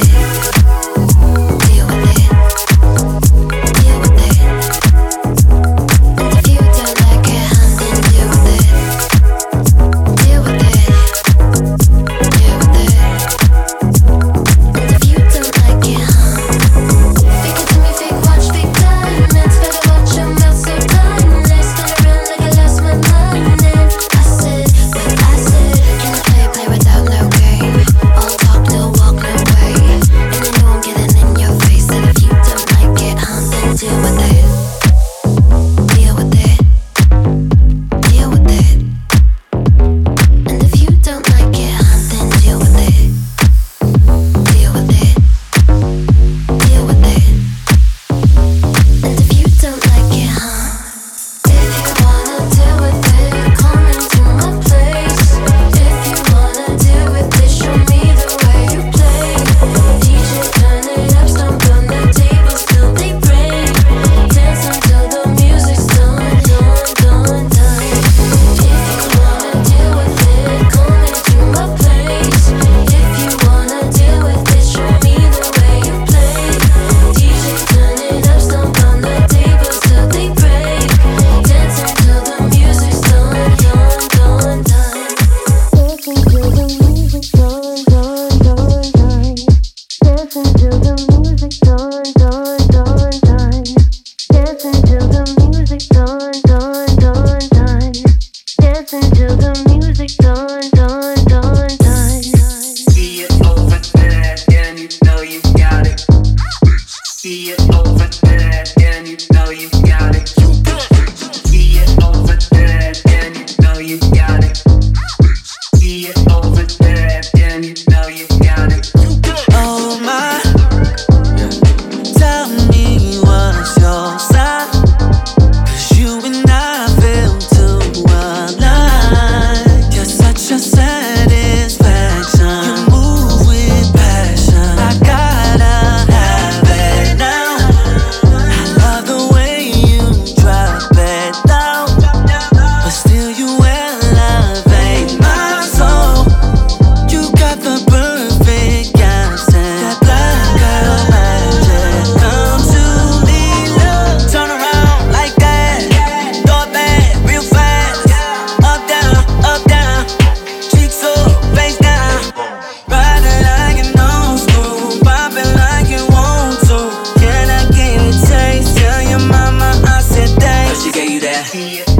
planet happy.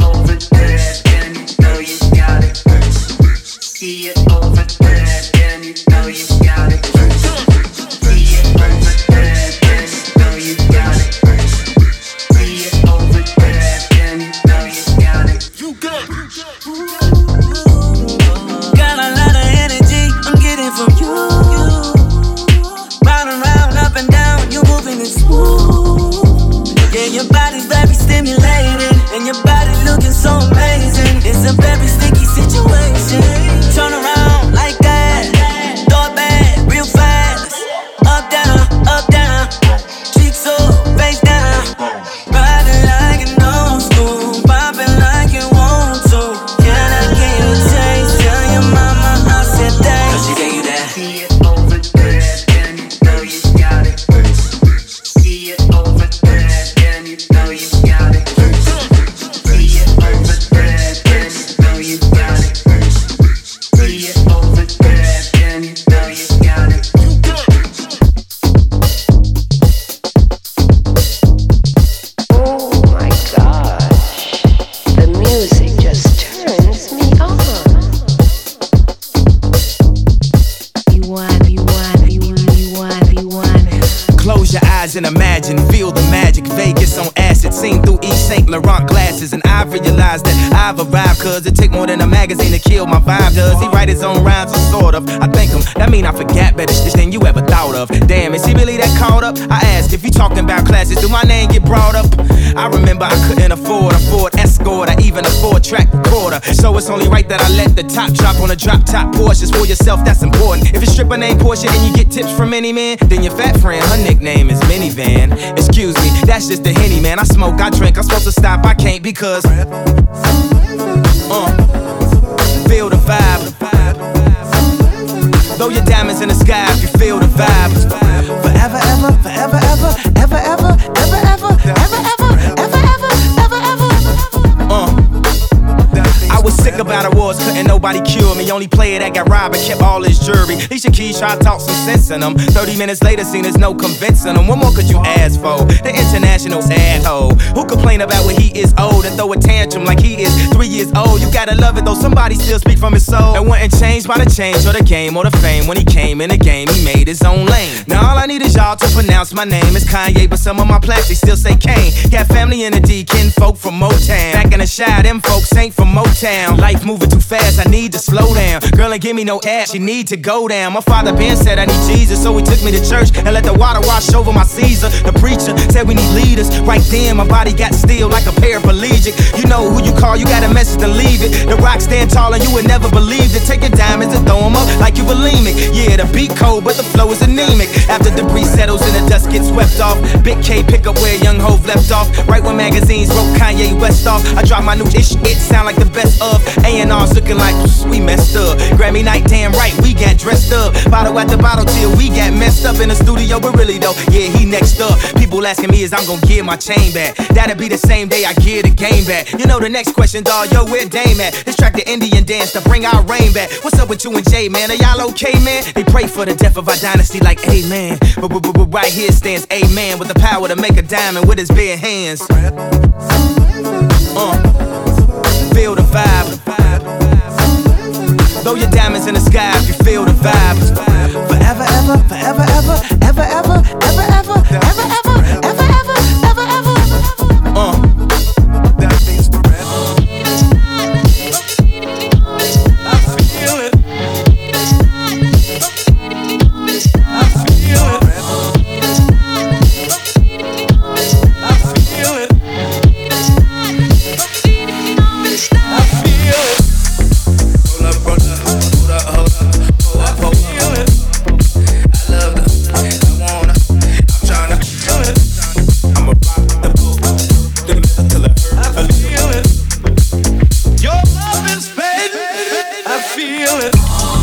write his own rhymes, or sort of. I thank him, that mean I forgot better shit than you ever thought of. Damn, is he really that caught up? I ask if you talking about classes, do my name get brought up? I remember I couldn't afford a Ford Escort or even a four track quarter. So it's only right that I let the top drop on a drop top Porsches for yourself, that's important. If you strip a name Porsche and you get tips from any man, then your fat friend, her nickname is Minivan. Excuse me, that's just a henny, man. I smoke, I drink, I'm supposed to stop, I can't because. Uh, feel the vibe. Throw your diamonds in the sky if you feel the vibe. Forever, ever, forever, ever, ever, ever, ever, ever, ever, about awards, couldn't nobody cure me. Only player that got robbed and kept all his jury. Alicia Keys tried to talk some sense in them. 30 minutes later, seen there's no convincing them. What more could you ask for? The international sad hoe. Who complain about when he is old and throw a tantrum like he is three years old? You gotta love it though, somebody still speak from his soul. And wasn't changed by the change or the game or the fame. When he came in the game, he made his own lane. Now all I need is y'all to pronounce my name. It's Kanye, but some of my plastics still say Kane. Got family in the D, kin folk from Motown. Back in the Chi, them folks ain't from Motown. Life moving too fast, I need to slow down. Girl ain't give me no ass, she need to go down. My father been said I need Jesus, so he took me to church and let the water wash over my Caesar. The preacher said we need leaders. Right then, my body got still like a paraplegic. You know who you call, you got a message to leave it. The rock stand tall and you would never believe it. Take your diamonds and throw them up like you bulimic. Yeah, the beat cold, but the flow is anemic. After debris settles and the dust gets swept off, Big K pick up where Young Hov left off. Right when magazines wrote Kanye West off, I drop my new ish, it sound like the best of. A&R's looking like we messed up. Grammy night, damn right, we got dressed up. Bottle at the bottle till we got messed up in the studio, but really though, yeah, he next up. People asking me is I'm gonna get my chain back. That'll be the same day I get the game back. You know the next question, dawg, yo, where Dame at? This track the Indian dance to bring our rain back. What's up with you and Jay, man? Are y'all okay, man? They pray for the death of our dynasty like amen. But, but, right here stands amen with the power to make a diamond with his bare hands. Uh, feel the vibe. Throw your diamonds in the sky if you feel the vibe. Forever, ever, forever, ever, ever, ever, ever, ever, ever, ever. feel it.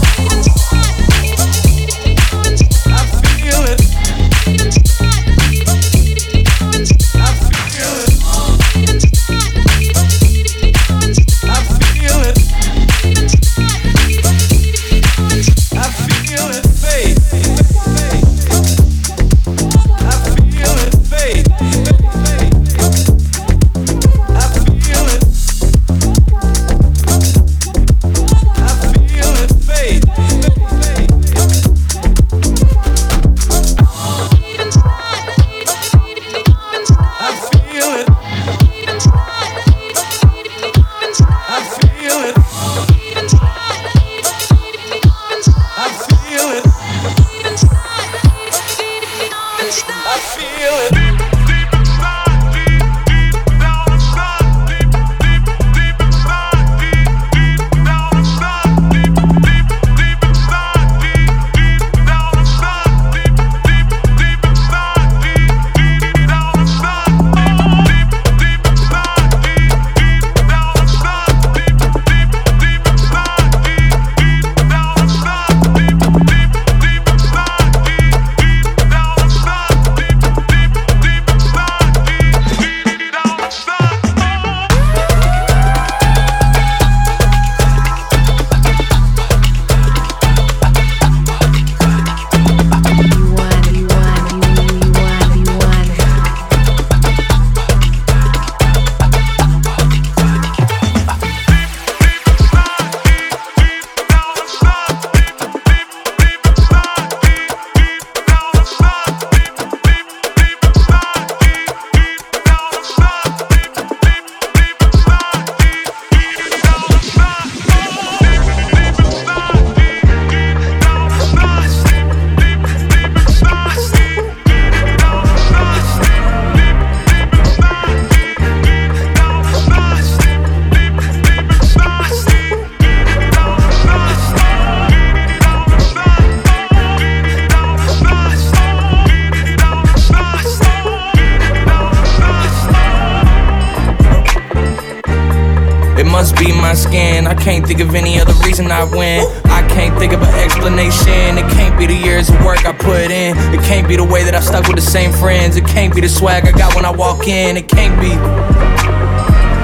Can't think of any other reason I win. I can't think of an explanation. It can't be the years of work I put in. It can't be the way that I stuck with the same friends. It can't be the swag I got when I walk in. It can't be.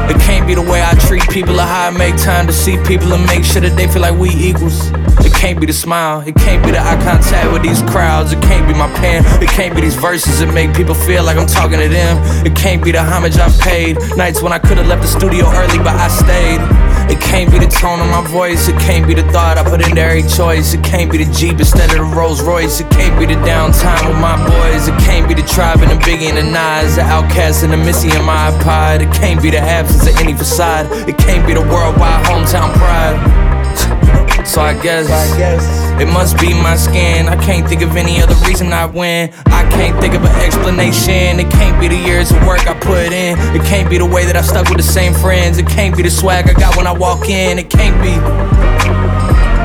It can't be the way I treat people or how I make time to see people and make sure that they feel like we equals. It can't be the smile, it can't be the eye contact with these crowds, it can't be my pen, it can't be these verses that make people feel like I'm talking to them. It can't be the homage I've paid, nights when I could've left the studio early but I stayed. It can't be the tone of my voice, it can't be the thought I put into every choice. It can't be the Jeep instead of the Rolls Royce. It can't be the downtime with my boys. It can't be the tribe and the Biggie and the Nas, the Outkast and the Missy and my iPod. It can't be the absence of any facade. It can't be the worldwide hometown pride. So I guess, it must be my skin. I can't think of any other reason I win. I can't think of an explanation. It can't be the years of work I put in. It can't be the way that I stuck with the same friends. It can't be the swag I got when I walk in. It can't be.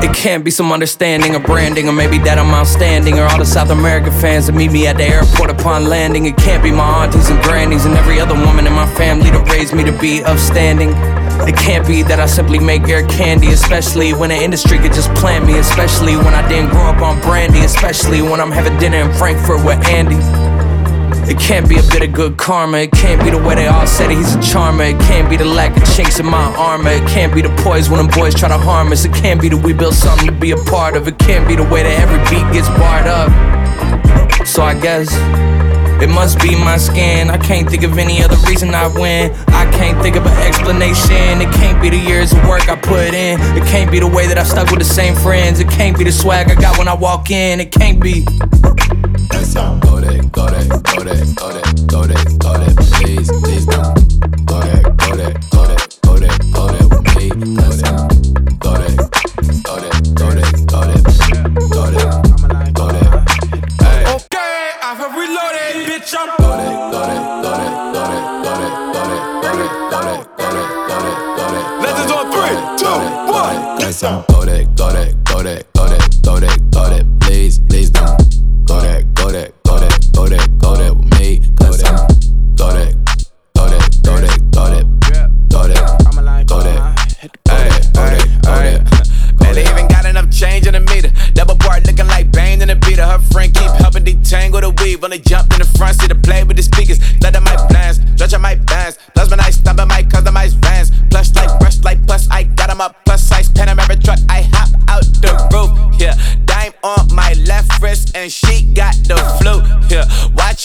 It can't be some understanding or branding, or maybe that I'm outstanding, or all the South American fans that meet me at the airport upon landing. It can't be my aunties and grannies and every other woman in my family that raised me to be upstanding. It can't be that I simply make air candy, especially when the industry could just plant me, especially when I didn't grow up on brandy, especially when I'm having dinner in Frankfurt with Andy. It can't be a bit of good karma. It can't be the way they all said he's a charmer. It can't be the lack of chinks in my armor. It can't be the poise when them boys try to harm us. It can't be that we built something to be a part of. It can't be the way that every beat gets barred up. So I guess. It must be my skin. I can't think of any other reason I win. I can't think of an explanation. It can't be the years of work I put in. It can't be the way that I stuck with the same friends. It can't be the swag I got when I walk in. It can't be. Go there, go there, go there, go there, go there, go there, please, please don't.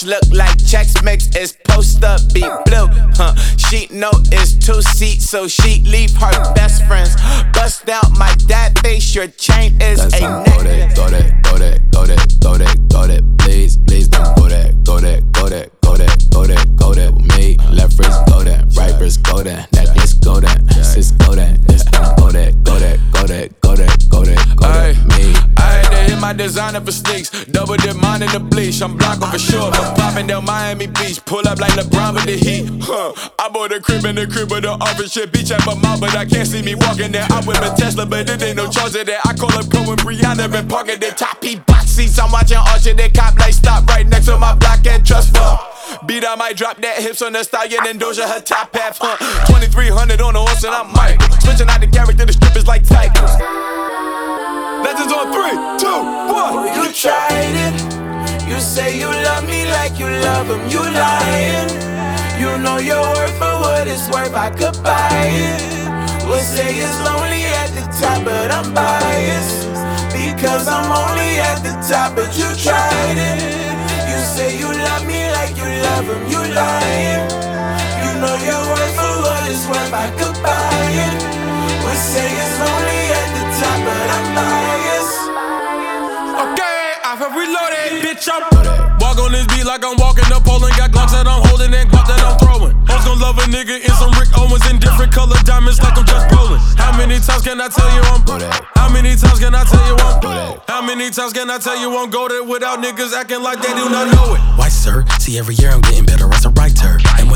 Look like checks mix. It's post up be blue. Huh? She know it's two seats, so she leave her best friends. Bust out my dad face. Your chain is That's a how go necklace. go there, go there, go there, go there, go there. Please, please don't go there, go there, go there, go there, go there, go with me. Left wrist go there, right wrist go there, necklace go there, sis go there, this one go there, go there, go there, go there, go there, go. Ay, Me. I had to hit my designer for sneaks. Double in the bleach. I'm blocking for sure. I'm popping down Miami Beach. Pull up like LeBron with the heat. Huh. I bought a crib in the crib with the office shit. Beach at my mouth, but I can't see me walking there. I whip a Tesla, but it ain't no charge of that. I call up Cohen Brianna and parking the top heat box seats. I'm watching Archer, they cop like stop right next to my block and trust fund. Beat, I might drop that hips on the stallion and then Doja her top half, huh? 2300 on the horse and I'm Mike. Switching out the character, the strippers like tigers. Legends on three, two, one. You tried it. You say you love me like you love him. You lying. You know your worth for what it's worth. I could buy it. Would say it's lonely at the top, but I'm biased. Because I'm only at the top, but you tried it. You say you love me like you love him. You lying. You know your worth for what it's worth. I could buy it. Would say it's lonely at the top, but I'm biased. Have reloaded. Bitch, I'm walk on this beat like I'm walking the pole and got glocks that I'm holding and glocks that I'm throwing. Hoes gon' love a nigga in some Rick Owens in different color diamonds like I'm just rolling. How many times can I tell you I'm How many times can I tell you I'm? How many times can I tell you I'm goaded without niggas acting like they do not know it? Why, sir? See, every year I'm getting better as a writer. And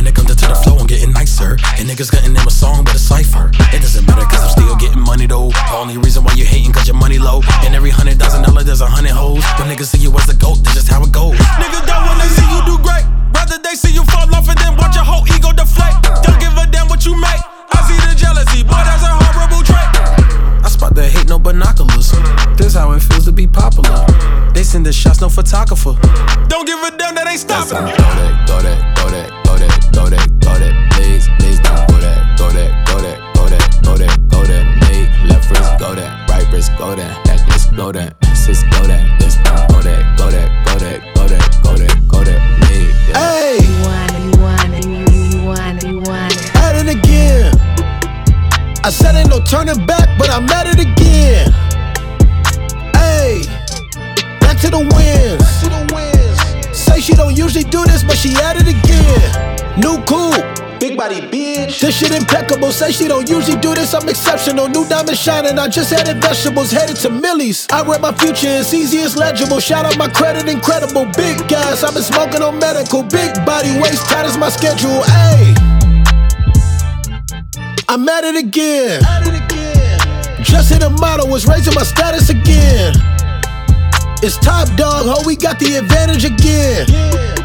to the flow, I'm getting nicer. And niggas getting them a song, but a cipher. It doesn't matter, cause I'm still getting money though. The only reason why you hating, cause your money low. And every hundred thousand dollar, there's a hundred hoes. When niggas see you as a goat, that's just how it goes. Niggas don't wanna see you do great. Rather they see you fall off and then watch your whole ego deflate. Don't give a damn what you make. I see the jealousy, boy, that's a horrible trait. I spot the hate, no binoculars. This how it feels to be popular. They send the shots, no photographer. Don't give a damn that ain't stopping. Go that, go that, usually do this, but she at it again. New cool. Big body bitch. This shit impeccable. Say she don't usually do this. I'm exceptional. New diamond shining. I just added vegetables. Headed to Millie's. I read my future. It's easy. It's legible. Shout out my credit. Incredible. Big gas. I've been smoking on medical. Big body. Waist tight as my schedule. Ayy. I'm at it again. Just hit a model, was raising my status again. It's top dog, ho, we got the advantage again.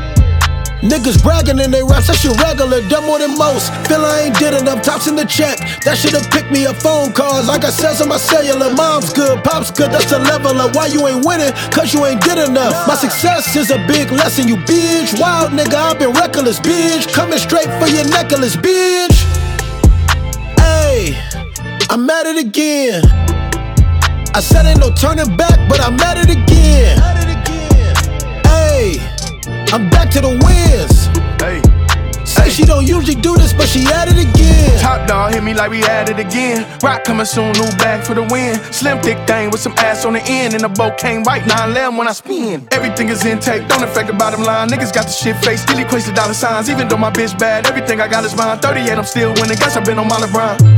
Niggas bragging in they raps, that shit regular, done more than most. Feel I ain't did enough, tops in the check. That should've picked me up phone calls. Like I says on my cellular, mom's good, pop's good, that's the level of why you ain't winning, cause you ain't did enough. My success is a big lesson, you bitch. Wild nigga, I've been reckless, bitch. Coming straight for your necklace, bitch. Hey, I'm at it again. I said ain't no turning back, but I'm at it again. Hey, I'm back to the wins. Hey, Say she don't usually do this, but she at it again. top dog hit me like we at it again. Rock coming soon, new bag for the win. Slim thick thing with some ass on the end, and the boat came right 9 when I spin. Everything is intake, don't affect the bottom line. Niggas got the shit face, still equates to dollar signs. Even though my bitch bad, everything I got is mine. 38, I'm still winning. Guess I've been on my LeBron.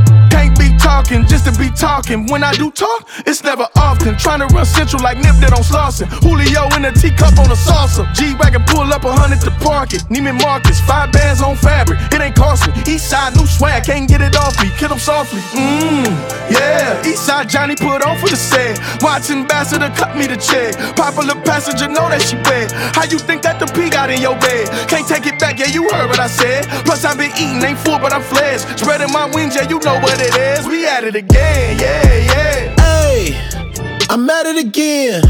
Talking just to be talking. When I do talk, it's never often. Trying to run central like Nip that on Slauson. Julio in a teacup on a salsa. G Wagon pull up a hundred to park it. Neiman Marcus, five bands on fabric. It ain't costly. East side new swag, can't get it off me. Kill 'em softly. Mmm, yeah. East side Johnny put on for the set. Watch ambassador cut me the check. Popular passenger know that she wet. How you think that the P got in your bed? Can't take it back, yeah, you heard what I said. Plus I been eating, ain't full, but I'm fledged. Spreading my wings, yeah, you know what it is. We at it again, yeah, yeah. Hey, I'm at it again.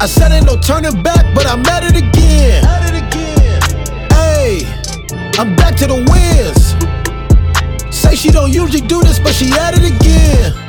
I said ain't no turning back, but I'm at it again. Hey, I'm back to the wins. Say she don't usually do this, but she at it again.